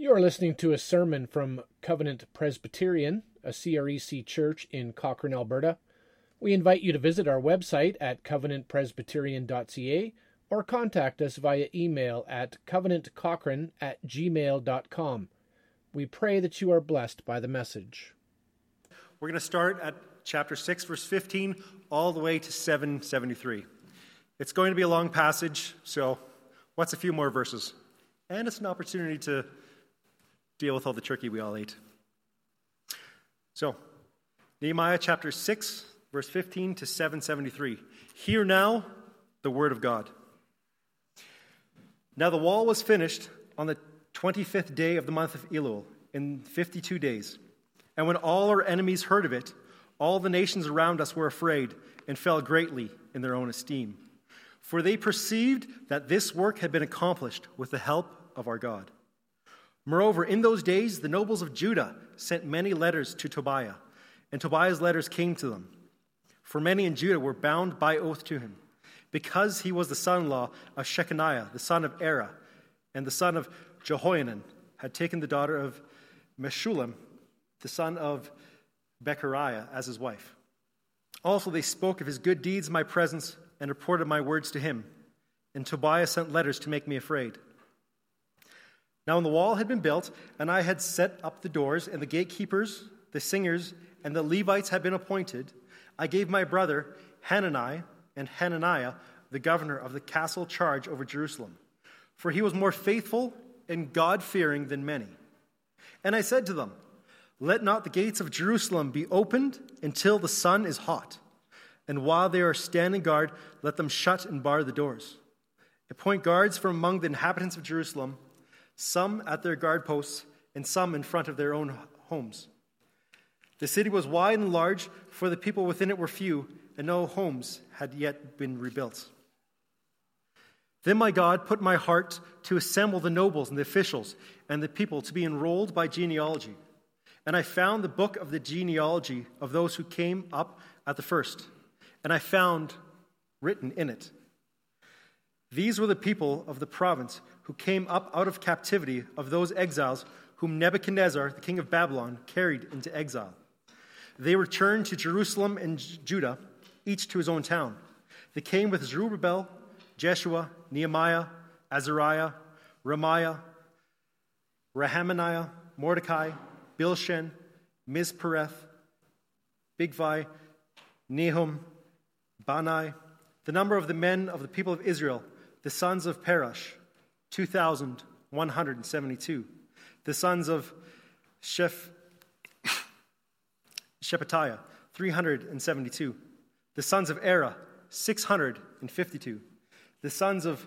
You are listening to a sermon from Covenant Presbyterian, a CREC church in Cochrane, Alberta. We invite you to visit our website at covenantpresbyterian.ca or contact us via email at covenantcochrane at gmail.com. We pray that you are blessed by the message. We're going to start at chapter 6, verse 15, all the way to 773. It's going to be a long passage, so what's a few more verses? And it's an opportunity to deal with all the turkey we all ate. So, Nehemiah chapter 6, verse 15 to 773. Hear now the word of God. Now the wall was finished on the 25th day of the month of Elul, in 52 days. And when all our enemies heard of it, all the nations around us were afraid and fell greatly in their own esteem. For they perceived that this work had been accomplished with the help of our God. Moreover, in those days, the nobles of Judah sent many letters to Tobiah, and Tobiah's letters came to them. For many in Judah were bound by oath to him, because he was the son in law of Shechaniah, the son of Erah, and the son of Jehohanan, had taken the daughter of Meshullam, the son of Bechariah, as his wife. Also, they spoke of his good deeds in my presence and reported my words to him. And Tobiah sent letters to make me afraid. Now, when the wall had been built, and I had set up the doors, and the gatekeepers, the singers, and the Levites had been appointed, I gave my brother Hanani and Hananiah, the governor of the castle, charge over Jerusalem. For he was more faithful and God fearing than many. And I said to them, Let not the gates of Jerusalem be opened until the sun is hot. And while they are standing guard, let them shut and bar the doors. Appoint guards from among the inhabitants of Jerusalem some at their guard posts, and some in front of their own homes. The city was wide and large, for the people within it were few, and no homes had yet been rebuilt. Then my God put my heart to assemble the nobles and the officials and the people to be enrolled by genealogy. And I found the book of the genealogy of those who came up at the first, and I found written in it these were the people of the province who came up out of captivity of those exiles whom Nebuchadnezzar, the king of Babylon, carried into exile. They returned to Jerusalem and Judah, each to his own town. They came with Zerubbabel, Jeshua, Nehemiah, Azariah, Ramiah, Rahamaniah, Mordecai, Bilshan, Mispereth, Bigvai, Nahum, Bani, the number of the men of the people of Israel the sons of Parosh, 2,172. The sons of Sheph, Shephatiah, 372. The sons of Era, 652. The sons of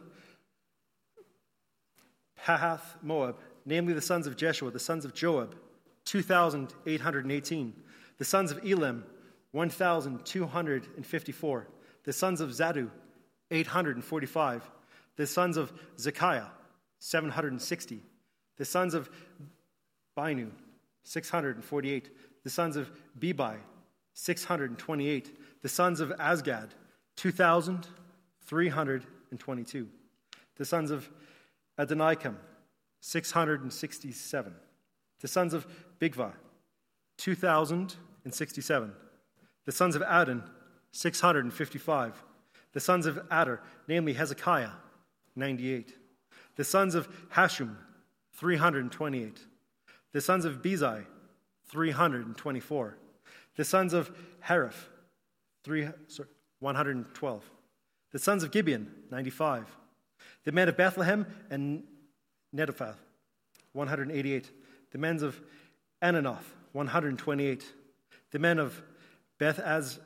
Pahath Moab, namely the sons of Jeshua, the sons of Joab, 2,818. The sons of Elam, 1,254. The sons of Zadu, 845 the sons of Zekiah, 760. The sons of Binu, 648. The sons of Bebai, 628. The sons of Asgad, 2,322. The sons of Adonikam, 667. The sons of Bigva, 2,067. The sons of Adon, 655. The sons of Adar, namely Hezekiah, 98. The sons of Hashum, 328. The sons of Bezai, 324. The sons of 3, sorry, 112. The sons of Gibeon, 95. The men of Bethlehem and Netophath, 188. The men of Ananoth, 128. The men of Beth Az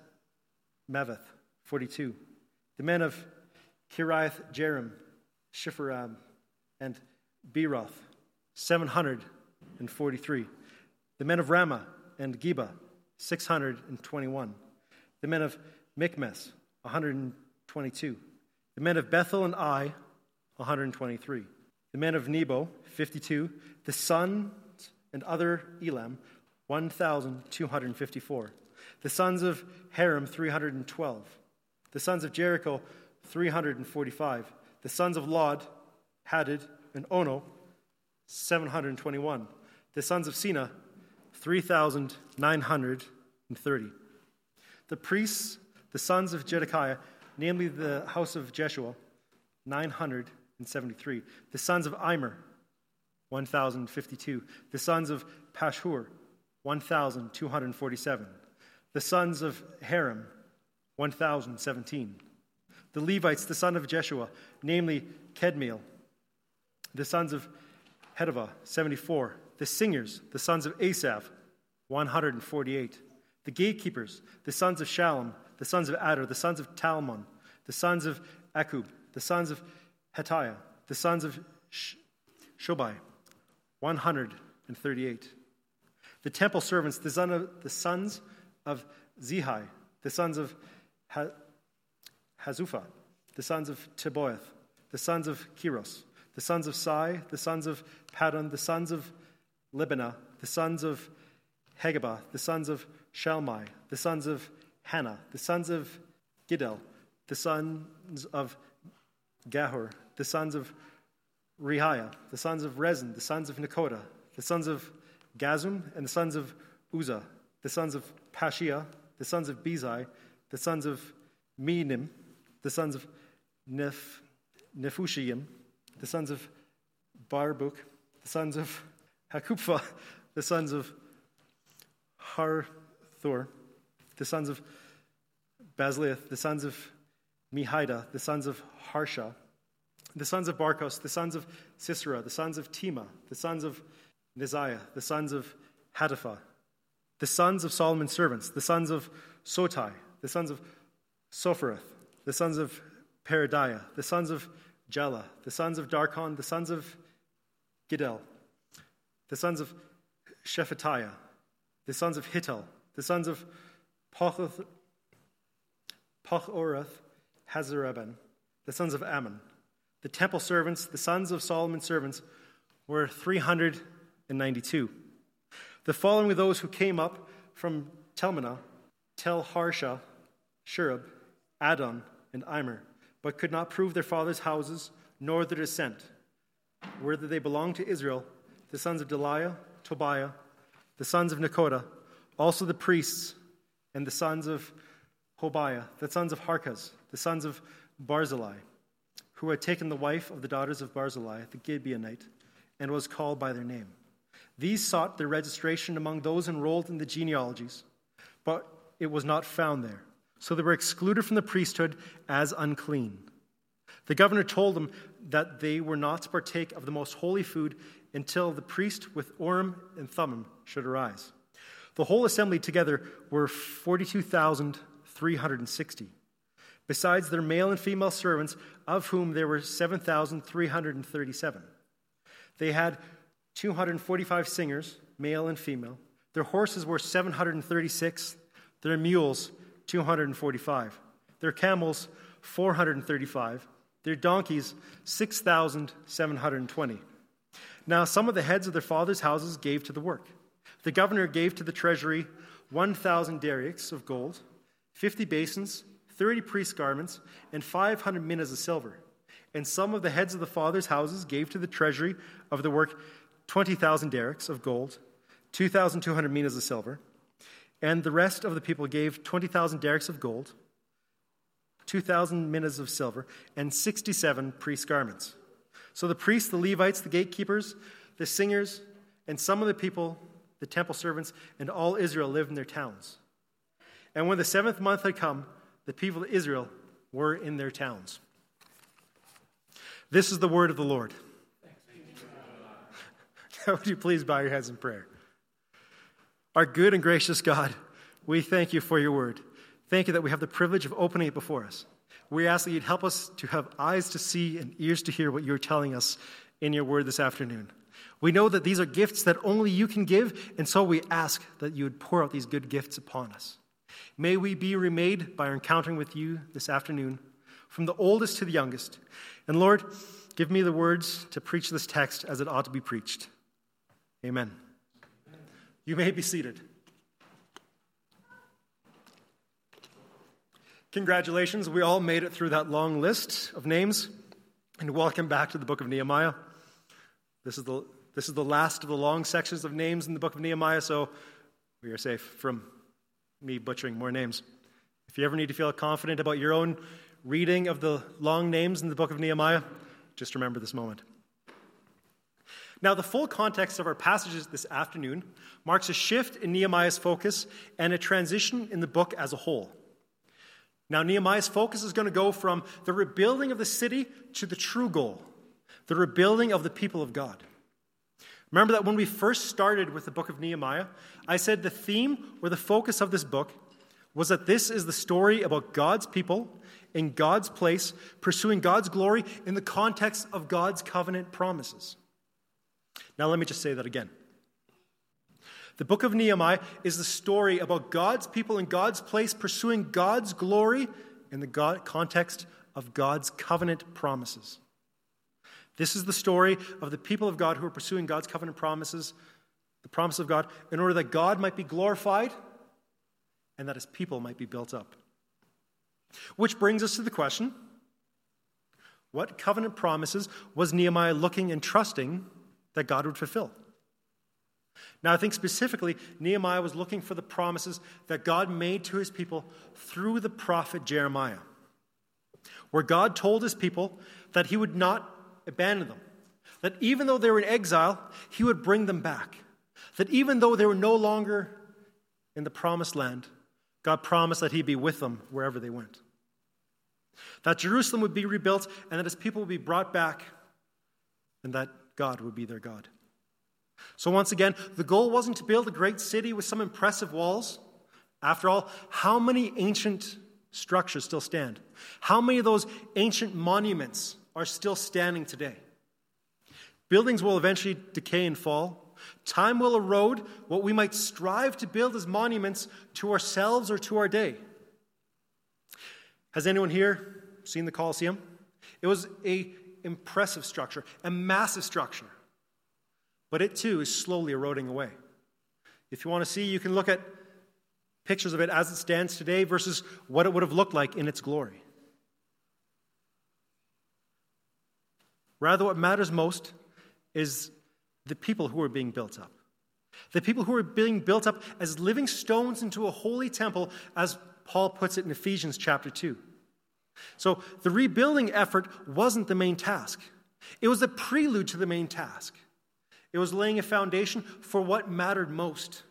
Maveth, 42. The men of Kiriath Jearim, Shipharab, and Beeroth, 743. The men of Ramah and Geba, 621. The men of Michmas, 122. The men of Bethel and Ai, 123. The men of Nebo, 52. The sons and other Elam, 1,254. The sons of Haram, 312. The sons of Jericho, 345. The sons of Lod, Hadid, and Ono, 721. The sons of Sina, 3,930. The priests, the sons of Jedekiah, namely the house of Jeshua, 973. The sons of Immer, 1,052. The sons of Pashur, 1,247. The sons of Harim, 1,017. The Levites, the son of Jeshua, namely Kedmiel. The sons of Hedavah, 74. The singers, the sons of Asaph, 148. The gatekeepers, the sons of Shallum, the sons of Adar, the sons of Talmon, the sons of Akkub, the sons of Hatiah, the sons of Shobai, 138. The temple servants, the, son of, the sons of Zehi, the sons of Hazupha, the sons of Teboeth, the sons of Kiros, the sons of Sai, the sons of Padon, the sons of Libana, the sons of Hagabah, the sons of Shalmai, the sons of Hannah, the sons of Giddel, the sons of Gahur, the sons of Rehiah, the sons of Rezin, the sons of Nekoda, the sons of Gazum, and the sons of Uzzah, the sons of Pashia, the sons of Bezai, the sons of Menim, the sons of Neph, Nephushim, the sons of Barbuk, the sons of Hakupha, the sons of Harthor, the sons of Basliath, the sons of Mehida, the sons of Harsha, the sons of Barkos, the sons of Sisera, the sons of Tema, the sons of Neziah, the sons of Hatapha, the sons of Solomon's servants, the sons of Sotai, the sons of Sophereth, the sons of Peradiah, the sons of Jela, the sons of Darkon, the sons of Giddel, the sons of Shephatiah, the sons of Hittel, the sons of Pochorath, Hazareben, the sons of Ammon. The temple servants, the sons of Solomon's servants, were 392. The following of those who came up from Telmanah, Tel Harsha, Shurab, Adon, and Immer, but could not prove their fathers' houses nor their descent, whether they belonged to Israel, the sons of Deliah, Tobiah, the sons of Nekoda, also the priests, and the sons of Hobiah, the sons of Harkaz, the sons of Barzillai, who had taken the wife of the daughters of Barzillai, the Gibeonite, and was called by their name. These sought their registration among those enrolled in the genealogies, but it was not found there. So they were excluded from the priesthood as unclean. The governor told them that they were not to partake of the most holy food until the priest with Urim and Thummim should arise. The whole assembly together were 42,360, besides their male and female servants, of whom there were 7,337. They had 245 singers, male and female. Their horses were 736, their mules 245, their camels 435, their donkeys 6,720. Now, some of the heads of their fathers' houses gave to the work. The governor gave to the treasury 1,000 darics of gold, 50 basins, 30 priest garments, and 500 minas of silver. And some of the heads of the fathers' houses gave to the treasury of the work 20,000 darics of gold, 2,200 minas of silver. And the rest of the people gave 20,000 darics of gold, 2,000 minas of silver, and 67 priest garments. So the priests, the Levites, the gatekeepers, the singers, and some of the people, the temple servants, and all Israel lived in their towns. And when the seventh month had come, the people of Israel were in their towns. This is the word of the Lord. Would you please bow your heads in prayer? Our good and gracious God, we thank you for your word. Thank you that we have the privilege of opening it before us. We ask that you'd help us to have eyes to see and ears to hear what you're telling us in your word this afternoon. We know that these are gifts that only you can give, and so we ask that you would pour out these good gifts upon us. May we be remade by our encountering with you this afternoon, from the oldest to the youngest. And Lord, give me the words to preach this text as it ought to be preached. Amen. You may be seated. Congratulations, we all made it through that long list of names, and welcome back to the book of Nehemiah. This is the, this is the last of the long sections of names in the book of Nehemiah, so we are safe from me butchering more names. If you ever need to feel confident about your own reading of the long names in the book of Nehemiah, just remember this moment. Now, the full context of our passages this afternoon marks a shift in Nehemiah's focus and a transition in the book as a whole. Now, Nehemiah's focus is going to go from the rebuilding of the city to the true goal, the rebuilding of the people of God. Remember that when we first started with the book of Nehemiah, I said the theme or the focus of this book was that this is the story about God's people in God's place, pursuing God's glory in the context of God's covenant promises. Now, let me just say that again. The book of Nehemiah is the story about God's people in God's place pursuing God's glory in the God, context of God's covenant promises. This is the story of the people of God who are pursuing God's covenant promises, the promise of God, in order that God might be glorified and that his people might be built up. Which brings us to the question what covenant promises was Nehemiah looking and trusting that God would fulfill? Now, I think specifically, Nehemiah was looking for the promises that God made to his people through the prophet Jeremiah, where God told his people that he would not abandon them, that even though they were in exile, he would bring them back, that even though they were no longer in the promised land, God promised that he'd be with them wherever they went. That Jerusalem would be rebuilt and that his people would be brought back and that God would be their God. So, once again, the goal wasn't to build a great city with some impressive walls. After all, how many ancient structures still stand? How many of those ancient monuments are still standing today? Buildings will eventually decay and fall. Time will erode what we might strive to build as monuments to ourselves or to our day. Has anyone here seen the Colosseum? It was a impressive structure, a massive structure. But it too is slowly eroding away. If you want to see, you can look at pictures of it as it stands today versus what it would have looked like in its glory. Rather, what matters most is the people who are being built up. The people who are being built up as living stones into a holy temple, as Paul puts it in Ephesians chapter 2. So the rebuilding effort wasn't the main task, it was the prelude to the main task. It was laying a foundation for what mattered most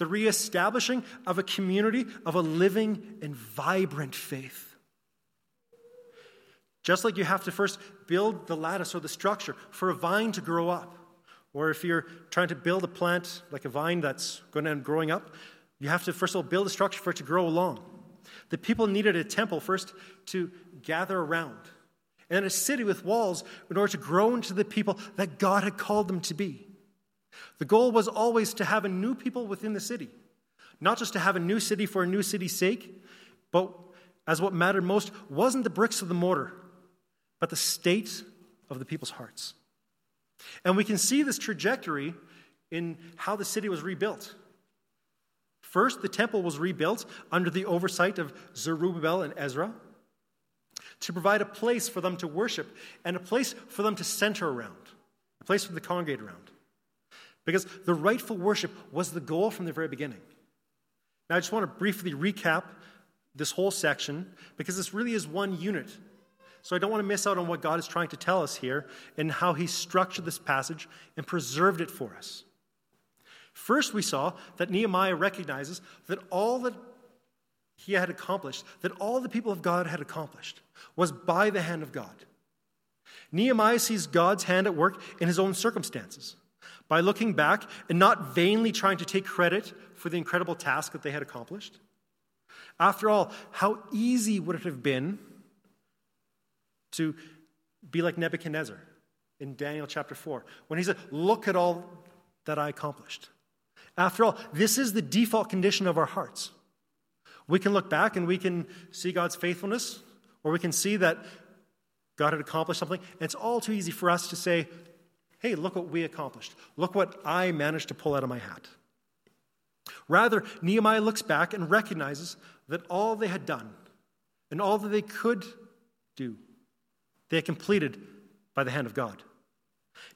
the reestablishing of a community of a living and vibrant faith. Just like you have to first build the lattice or the structure for a vine to grow up, or if you're trying to build a plant like a vine that's going to end growing up, you have to first of all build a structure for it to grow along. The people needed a temple first to gather around and a city with walls in order to grow into the people that God had called them to be. The goal was always to have a new people within the city, not just to have a new city for a new city's sake, but as what mattered most wasn't the bricks of the mortar, but the state of the people's hearts. And we can see this trajectory in how the city was rebuilt. First, the temple was rebuilt under the oversight of Zerubbabel and Ezra to provide a place for them to worship and a place for them to center around, a place for them to congregate around. Because the rightful worship was the goal from the very beginning. Now, I just want to briefly recap this whole section because this really is one unit. So I don't want to miss out on what God is trying to tell us here and how He structured this passage and preserved it for us. First, we saw that Nehemiah recognizes that all that he had accomplished, that all the people of God had accomplished, was by the hand of God. Nehemiah sees God's hand at work in his own circumstances by looking back and not vainly trying to take credit for the incredible task that they had accomplished. After all, how easy would it have been to be like Nebuchadnezzar in Daniel chapter 4 when he said, Look at all that I accomplished? After all, this is the default condition of our hearts. We can look back and we can see God's faithfulness, or we can see that God had accomplished something. And it's all too easy for us to say, hey, look what we accomplished. Look what I managed to pull out of my hat. Rather, Nehemiah looks back and recognizes that all they had done and all that they could do, they had completed by the hand of God.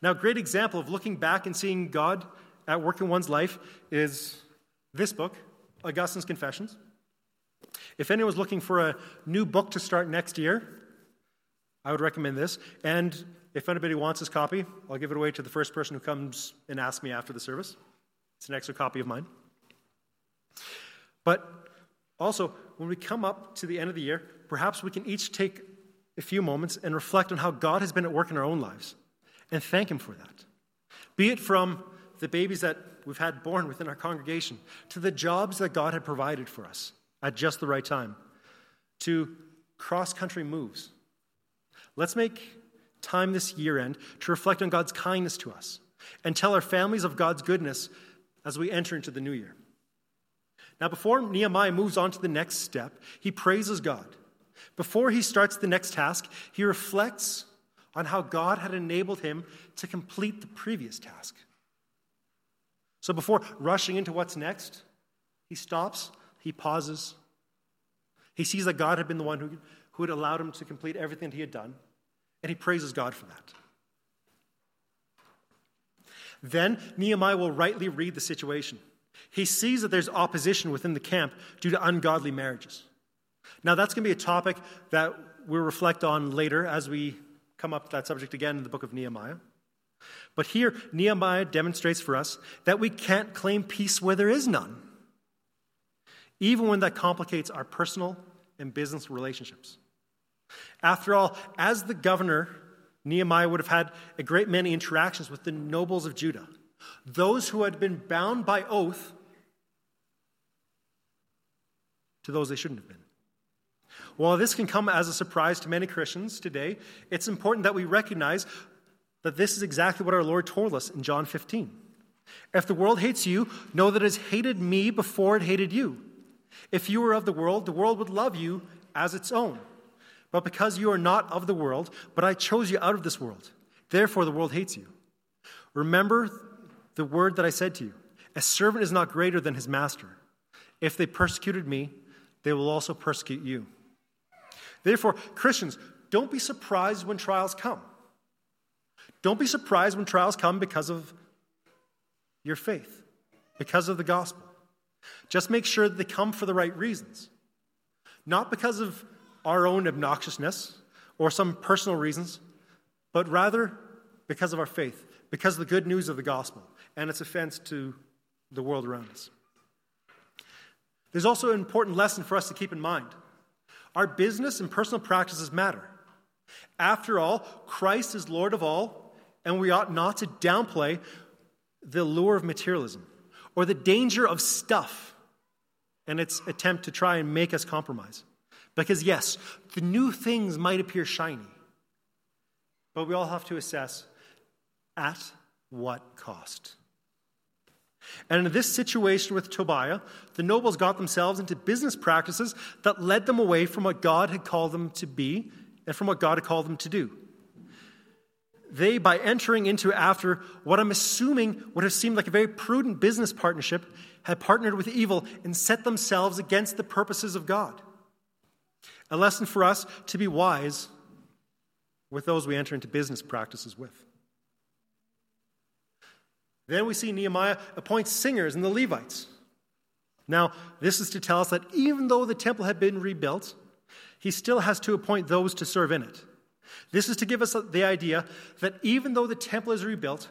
Now, a great example of looking back and seeing God at work in one's life is this book, Augustine's Confessions. If anyone's looking for a new book to start next year, I would recommend this. And if anybody wants this copy, I'll give it away to the first person who comes and asks me after the service. It's an extra copy of mine. But also, when we come up to the end of the year, perhaps we can each take a few moments and reflect on how God has been at work in our own lives and thank Him for that. Be it from the babies that we've had born within our congregation to the jobs that God had provided for us at just the right time to cross country moves. Let's make time this year end to reflect on God's kindness to us and tell our families of God's goodness as we enter into the new year. Now, before Nehemiah moves on to the next step, he praises God. Before he starts the next task, he reflects on how God had enabled him to complete the previous task. So before rushing into what's next, he stops, he pauses. He sees that God had been the one who, who had allowed him to complete everything he had done, and he praises God for that. Then Nehemiah will rightly read the situation. He sees that there's opposition within the camp due to ungodly marriages. Now, that's going to be a topic that we'll reflect on later as we come up to that subject again in the book of Nehemiah. But here, Nehemiah demonstrates for us that we can't claim peace where there is none, even when that complicates our personal and business relationships. After all, as the governor, Nehemiah would have had a great many interactions with the nobles of Judah, those who had been bound by oath to those they shouldn't have been. While this can come as a surprise to many Christians today, it's important that we recognize that this is exactly what our Lord told us in John 15. If the world hates you, know that it has hated me before it hated you. If you were of the world, the world would love you as its own. But because you are not of the world, but I chose you out of this world, therefore the world hates you. Remember the word that I said to you A servant is not greater than his master. If they persecuted me, they will also persecute you. Therefore, Christians, don't be surprised when trials come. Don't be surprised when trials come because of your faith, because of the gospel. Just make sure that they come for the right reasons, not because of our own obnoxiousness or some personal reasons, but rather because of our faith, because of the good news of the gospel and its offense to the world around us. There's also an important lesson for us to keep in mind. Our business and personal practices matter. After all, Christ is Lord of all, and we ought not to downplay the lure of materialism or the danger of stuff and its attempt to try and make us compromise. Because, yes, the new things might appear shiny, but we all have to assess at what cost. And in this situation with Tobiah, the nobles got themselves into business practices that led them away from what God had called them to be and from what God had called them to do. They, by entering into after what I'm assuming would have seemed like a very prudent business partnership, had partnered with evil and set themselves against the purposes of God. A lesson for us to be wise with those we enter into business practices with. Then we see Nehemiah appoints singers and the Levites. Now, this is to tell us that even though the temple had been rebuilt, he still has to appoint those to serve in it. This is to give us the idea that even though the temple is rebuilt,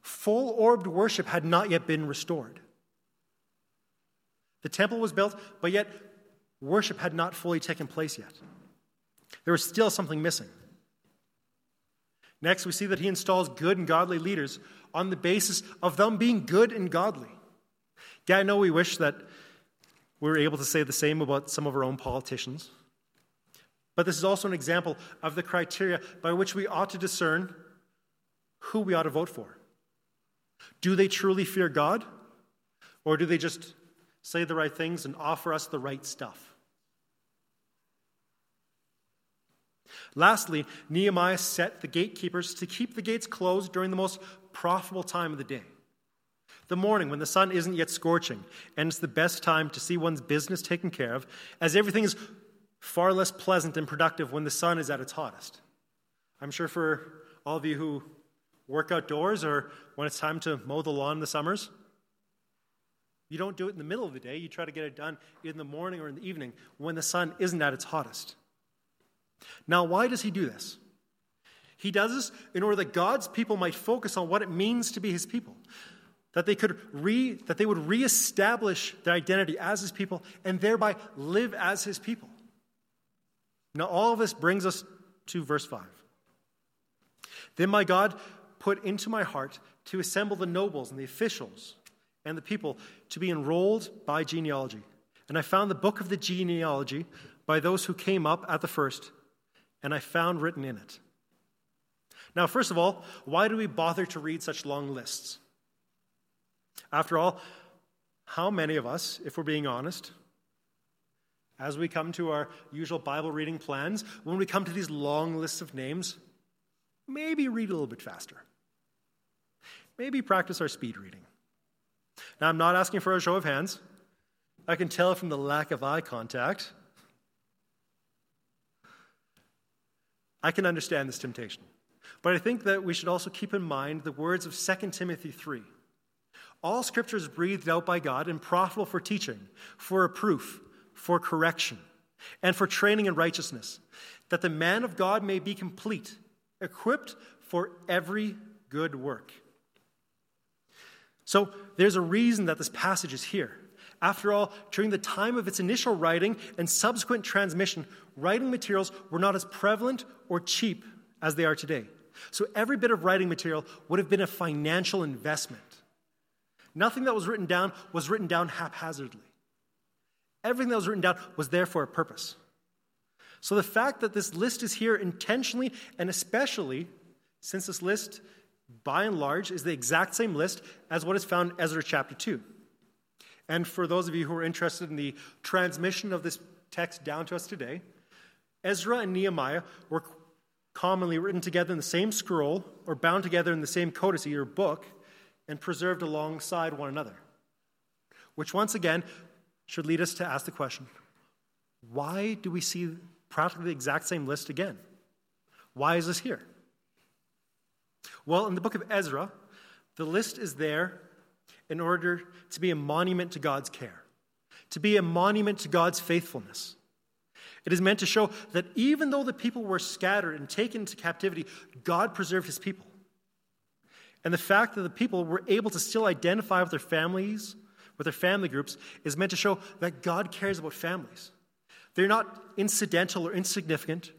full orbed worship had not yet been restored. The temple was built, but yet worship had not fully taken place yet. There was still something missing. Next, we see that he installs good and godly leaders on the basis of them being good and godly. Yeah, I know we wish that we were able to say the same about some of our own politicians. But this is also an example of the criteria by which we ought to discern who we ought to vote for. Do they truly fear God? Or do they just say the right things and offer us the right stuff? Lastly, Nehemiah set the gatekeepers to keep the gates closed during the most profitable time of the day. The morning when the sun isn't yet scorching, and it's the best time to see one's business taken care of, as everything is far less pleasant and productive when the sun is at its hottest. I'm sure for all of you who work outdoors or when it's time to mow the lawn in the summers. You don't do it in the middle of the day. You try to get it done in the morning or in the evening when the sun isn't at its hottest. Now, why does he do this? He does this in order that God's people might focus on what it means to be his people. That they, could re, that they would reestablish their identity as his people and thereby live as his people. Now, all of this brings us to verse 5. Then my God put into my heart to assemble the nobles and the officials and the people to be enrolled by genealogy. And I found the book of the genealogy by those who came up at the first, and I found written in it. Now, first of all, why do we bother to read such long lists? After all, how many of us, if we're being honest, as we come to our usual Bible reading plans, when we come to these long lists of names, maybe read a little bit faster? Maybe practice our speed reading. Now, I'm not asking for a show of hands. I can tell from the lack of eye contact. I can understand this temptation. But I think that we should also keep in mind the words of 2 Timothy 3. All scripture is breathed out by God and profitable for teaching, for reproof, for correction, and for training in righteousness, that the man of God may be complete, equipped for every good work. So there's a reason that this passage is here. After all, during the time of its initial writing and subsequent transmission, writing materials were not as prevalent or cheap as they are today. So every bit of writing material would have been a financial investment. Nothing that was written down was written down haphazardly. Everything that was written down was there for a purpose. So the fact that this list is here intentionally, and especially since this list, by and large, is the exact same list as what is found in Ezra chapter 2. And for those of you who are interested in the transmission of this text down to us today, Ezra and Nehemiah were commonly written together in the same scroll or bound together in the same codice or book and preserved alongside one another. Which, once again, should lead us to ask the question why do we see practically the exact same list again? Why is this here? Well, in the book of Ezra, the list is there in order to be a monument to God's care, to be a monument to God's faithfulness. It is meant to show that even though the people were scattered and taken into captivity, God preserved his people. And the fact that the people were able to still identify with their families, with their family groups, is meant to show that God cares about families. They're not incidental or insignificant.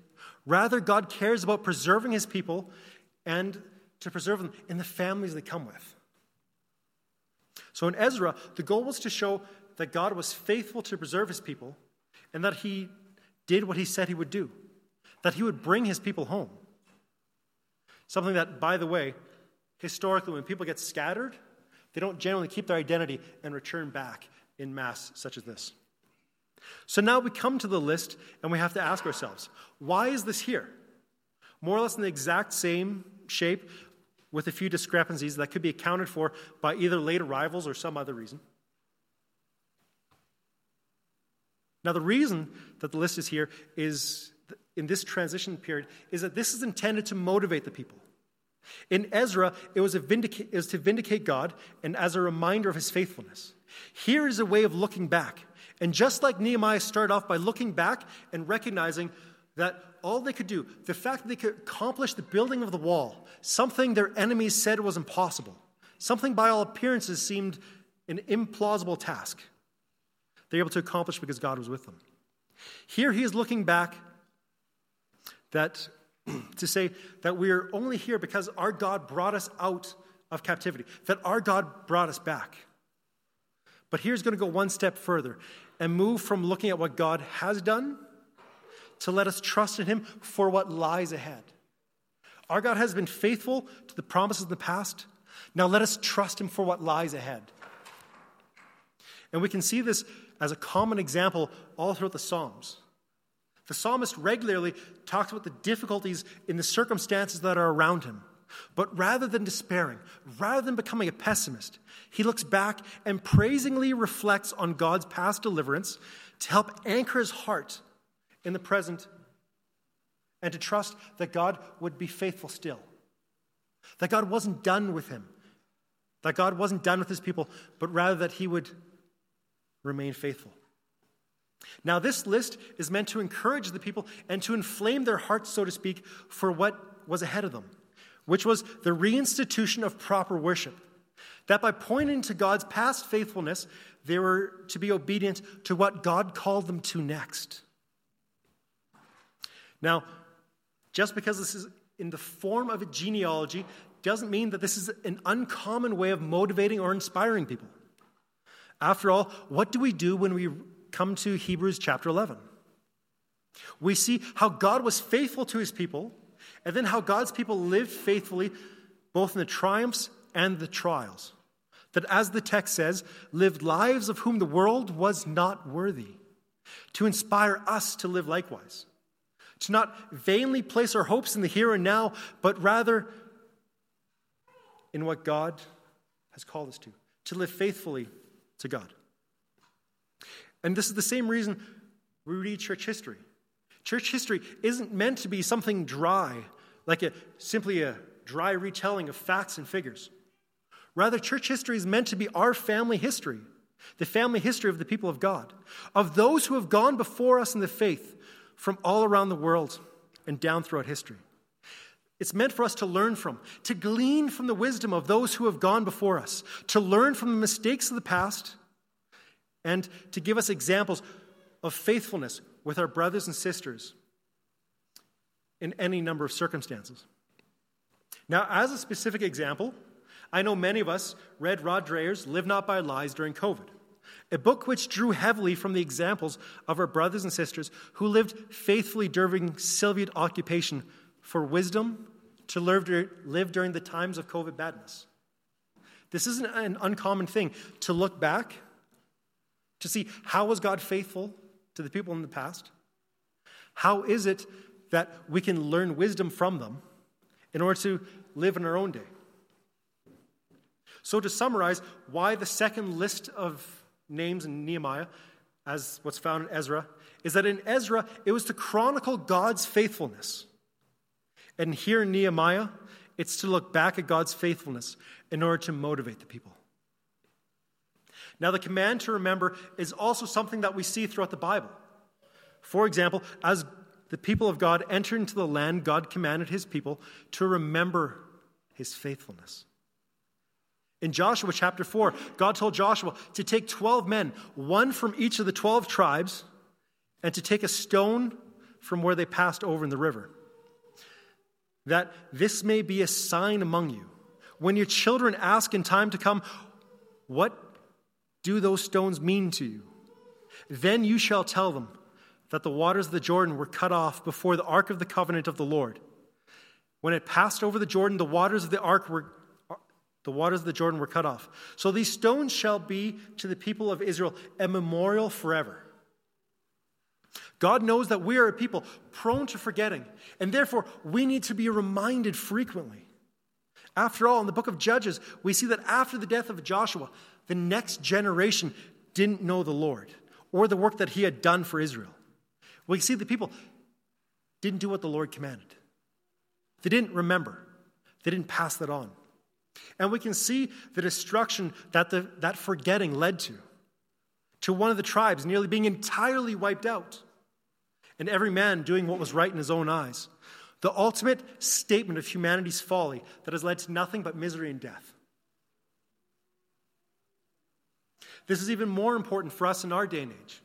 Rather, God cares about preserving his people and to preserve them in the families they come with. So in Ezra, the goal was to show that God was faithful to preserve his people and that he did what he said he would do, that he would bring his people home. Something that, by the way, historically, when people get scattered, they don't generally keep their identity and return back in mass such as this. So now we come to the list and we have to ask ourselves why is this here? More or less in the exact same shape with a few discrepancies that could be accounted for by either late arrivals or some other reason. Now, the reason that the list is here is in this transition period is that this is intended to motivate the people. In Ezra, it was, it was to vindicate God and as a reminder of his faithfulness. Here is a way of looking back. And just like Nehemiah started off by looking back and recognizing that all they could do, the fact that they could accomplish the building of the wall, something their enemies said was impossible, something by all appearances seemed an implausible task, they were able to accomplish because God was with them. Here he is looking back that to say that we are only here because our God brought us out of captivity, that our God brought us back. But here's going to go one step further and move from looking at what God has done to let us trust in him for what lies ahead. Our God has been faithful to the promises of the past. Now let us trust him for what lies ahead. And we can see this as a common example all throughout the Psalms. The psalmist regularly talks about the difficulties in the circumstances that are around him. But rather than despairing, rather than becoming a pessimist, he looks back and praisingly reflects on God's past deliverance to help anchor his heart in the present and to trust that God would be faithful still. that God wasn't done with him, that God wasn't done with his people, but rather that he would remain faithful. Now, this list is meant to encourage the people and to inflame their hearts, so to speak, for what was ahead of them, which was the reinstitution of proper worship. That by pointing to God's past faithfulness, they were to be obedient to what God called them to next. Now, just because this is in the form of a genealogy doesn't mean that this is an uncommon way of motivating or inspiring people. After all, what do we do when we come to Hebrews chapter 11? We see how God was faithful to his people, and then how God's people lived faithfully both in the triumphs and the trials. That, as the text says, lived lives of whom the world was not worthy, to inspire us to live likewise. To not vainly place our hopes in the here and now, but rather in what God has called us to, to live faithfully to God. And this is the same reason we read church history. Church history isn't meant to be something dry, like a, simply a dry retelling of facts and figures. Rather, church history is meant to be our family history, the family history of the people of God, of those who have gone before us in the faith from all around the world and down throughout history. It's meant for us to learn from, to glean from the wisdom of those who have gone before us, to learn from the mistakes of the past, and to give us examples of faithfulness with our brothers and sisters in any number of circumstances. Now, as a specific example, I know many of us read Rod Dreher's Live Not by Lies during COVID, a book which drew heavily from the examples of our brothers and sisters who lived faithfully during Soviet occupation for wisdom to live, during the times of COVID badness. This isn't an uncommon thing to look back to see how was God faithful to the people in the past? How is it that we can learn wisdom from them in order to live in our own day? So, to summarize, why the second list of names in Nehemiah, as what's found in Ezra, is that in Ezra, it was to chronicle God's faithfulness. And here in Nehemiah, it's to look back at God's faithfulness in order to motivate the people. Now, the command to remember is also something that we see throughout the Bible. For example, as the people of God entered into the land, God commanded his people to remember his faithfulness. In Joshua chapter 4, God told Joshua to take 12 men, one from each of the 12 tribes, and to take a stone from where they passed over in the river that this may be a sign among you. When your children ask in time to come, What do those stones mean to you? Then you shall tell them that the waters of the Jordan were cut off before the ark of the covenant of the Lord. When it passed over the Jordan, the waters of the ark were the waters of the Jordan were cut off. So these stones shall be to the people of Israel a memorial forever. God knows that we are a people prone to forgetting, and therefore we need to be reminded frequently. After all, in the book of Judges, we see that after the death of Joshua, the next generation didn't know the Lord or the work that he had done for Israel. We see the people didn't do what the Lord commanded, they didn't remember, they didn't pass that on. And we can see the destruction that the, that forgetting led to to one of the tribes nearly being entirely wiped out, and every man doing what was right in his own eyes. The ultimate statement of humanity's folly that has led to nothing but misery and death. This is even more important for us in our day and age.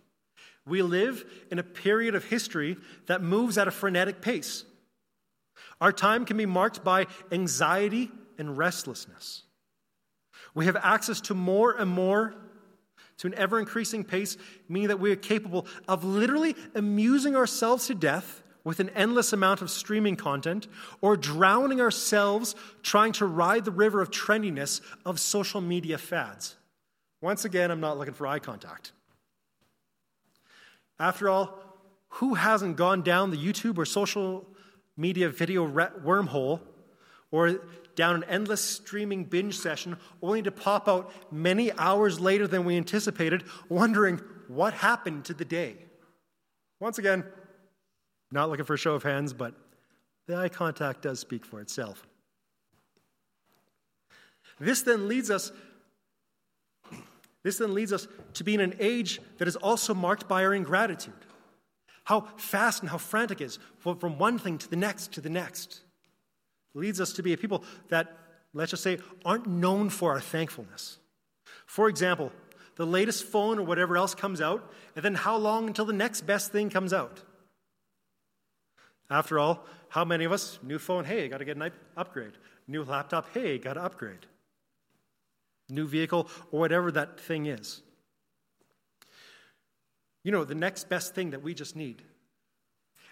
We live in a period of history that moves at a frenetic pace. Our time can be marked by anxiety and restlessness. We have access to more and more to an ever increasing pace, meaning that we are capable of literally amusing ourselves to death with an endless amount of streaming content or drowning ourselves trying to ride the river of trendiness of social media fads. Once again, I'm not looking for eye contact. After all, who hasn't gone down the YouTube or social media video wormhole or down an endless streaming binge session only to pop out many hours later than we anticipated, wondering what happened to the day. Once again, not looking for a show of hands, but the eye contact does speak for itself. This then leads us this then leads us to be in an age that is also marked by our ingratitude. How fast and how frantic is from one thing to the next to the next. Leads us to be a people that, let's just say, aren't known for our thankfulness. For example, the latest phone or whatever else comes out, and then how long until the next best thing comes out? After all, how many of us, new phone, hey, got to get an upgrade. New laptop, hey, got to upgrade. New vehicle, or whatever that thing is. You know, the next best thing that we just need.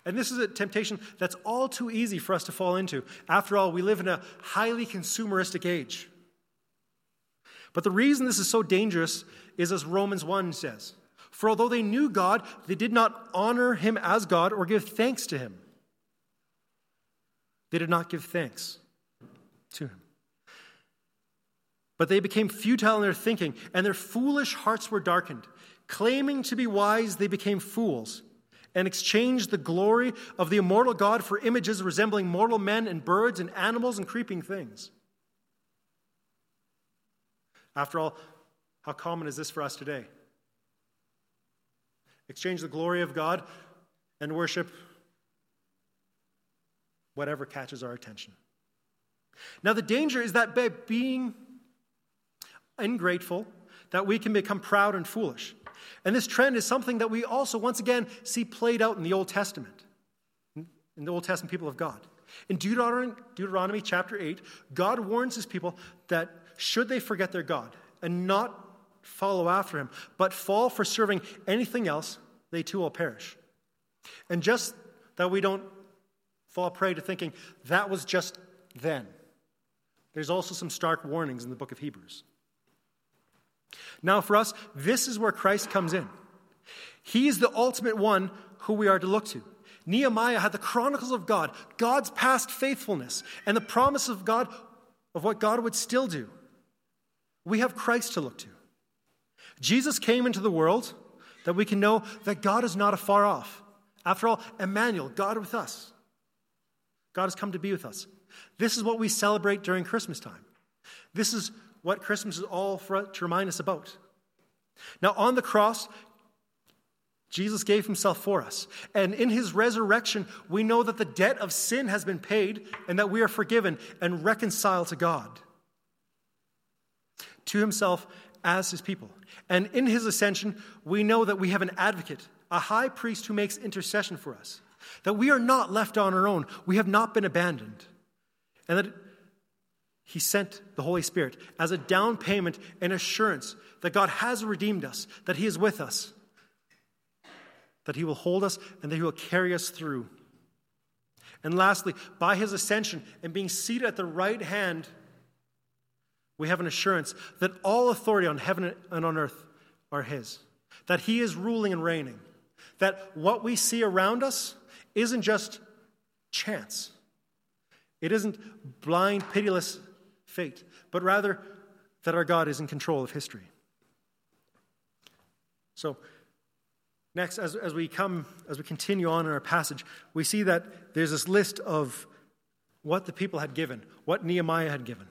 And this is a temptation that's all too easy for us to fall into. After all, we live in a highly consumeristic age. But the reason this is so dangerous is as Romans 1 says For although they knew God, they did not honor him as God or give thanks to him. They did not give thanks to him. But they became futile in their thinking, and their foolish hearts were darkened. Claiming to be wise, they became fools and exchanged the glory of the immortal God for images resembling mortal men and birds and animals and creeping things. After all, how common is this for us today? Exchange the glory of God and worship whatever catches our attention. Now, the danger is that by being ungrateful, that we can become proud and foolish. And this trend is something that we also, once again, see played out in the Old Testament, in the Old Testament people of God. In Deuteronomy, Deuteronomy chapter 8, God warns his people that should they forget their God and not follow after him, but fall for serving anything else, they too will perish. And just that we don't fall prey to thinking that was just then, there's also some stark warnings in the book of Hebrews. Now, for us, this is where Christ comes in. He is the ultimate one who we are to look to. Nehemiah had the chronicles of God, God's past faithfulness, and the promise of God of what God would still do. We have Christ to look to. Jesus came into the world that we can know that God is not afar off. After all, Emmanuel, God with us. God has come to be with us. This is what we celebrate during Christmas time. This is what Christmas is all for, to remind us about. Now, on the cross, Jesus gave himself for us. And in his resurrection, we know that the debt of sin has been paid and that we are forgiven and reconciled to God, to himself as his people. And in his ascension, we know that we have an advocate, a high priest who makes intercession for us, that we are not left on our own, we have not been abandoned, and that he sent the Holy Spirit as a down payment and assurance that God has redeemed us, that He is with us, that He will hold us, and that He will carry us through. And lastly, by His ascension and being seated at the right hand, we have an assurance that all authority on heaven and on earth are His, that He is ruling and reigning, that what we see around us isn't just chance. It isn't blind, pitiless fate, but rather that our God is in control of history. So, next, as, as we come, as we continue on in our passage, we see that there's this list of what the people had given, what Nehemiah had given.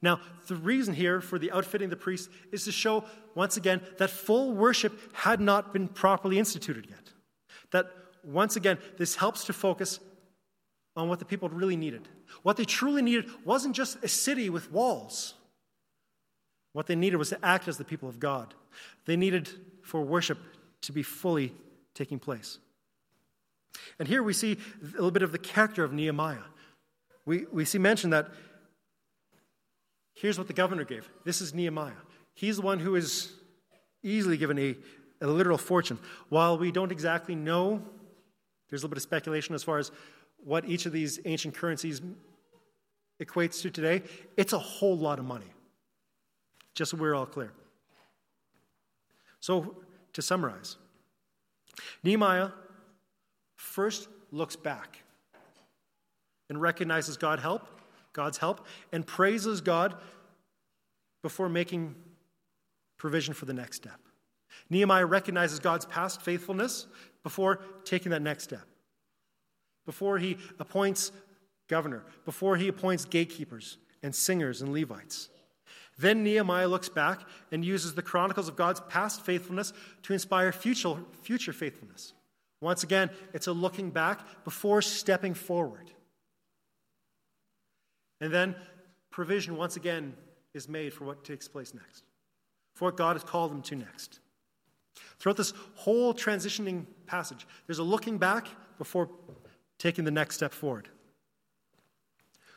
Now, the reason here for the outfitting the priests is to show, once again, that full worship had not been properly instituted yet. That, once again, this helps to focus on what the people really needed. What they truly needed wasn't just a city with walls. What they needed was to act as the people of God. They needed for worship to be fully taking place. And here we see a little bit of the character of Nehemiah. We, we see mentioned that here's what the governor gave. This is Nehemiah. He's the one who is easily given a, a literal fortune. While we don't exactly know, there's a little bit of speculation as far as what each of these ancient currencies equates to today, it's a whole lot of money. Just so we're all clear. So, to summarize, Nehemiah first looks back and recognizes God help, God's help, and praises God before making provision for the next step. Nehemiah recognizes God's past faithfulness before taking that next step before he appoints governor, before he appoints gatekeepers and singers and Levites. Then Nehemiah looks back and uses the chronicles of God's past faithfulness to inspire future, future faithfulness. Once again, it's a looking back before stepping forward. And then provision, once again, is made for what takes place next, for what God has called them to next. Throughout this whole transitioning passage, there's a looking back before taking the next step forward.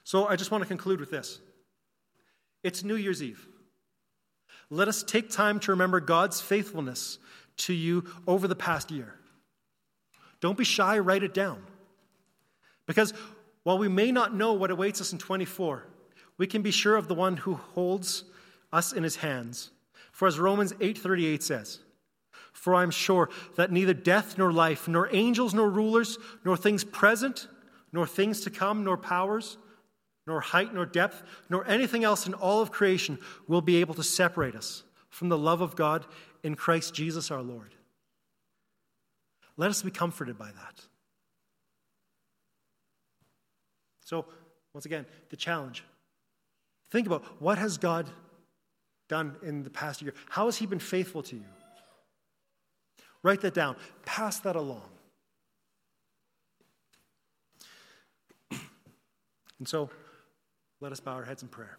So I just want to conclude with this it's New Year's Eve. Let us take time to remember God's faithfulness to you over the past year. Don't be shy, write it down. Because while we may not know what awaits us in 24, we can be sure of the one who holds us in his hands. For as Romans 8:38 says, for I am sure that neither death nor life, nor angels nor rulers, nor things present, nor things to come, nor powers, nor height nor depth, nor anything else in all of creation will be able to separate us from the love of God in Christ Jesus our Lord. Let us be comforted by that. So, once again, the challenge. Think about what has God done in the past year? How has He been faithful to you? Write that down. Pass that along. And so, let us bow our heads in prayer.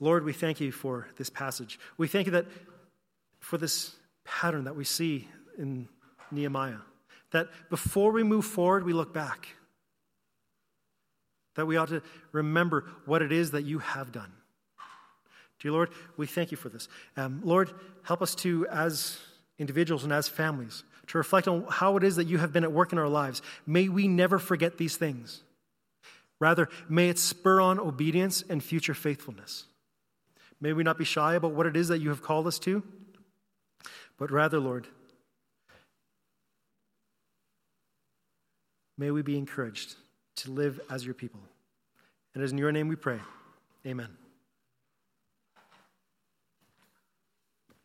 Lord, we thank you for this passage. We thank you that for this pattern that we see in Nehemiah. That before we move forward, we look back. That we ought to remember what it is that you have done. Dear Lord, we thank you for this. Um, Lord, help us to, as individuals and as families, to reflect on how it is that you have been at work in our lives. May we never forget these things. Rather, may it spur on obedience and future faithfulness. May we not be shy about what it is that you have called us to, but rather, Lord, may we be encouraged to live as your people. And it is in your name we pray. Amen.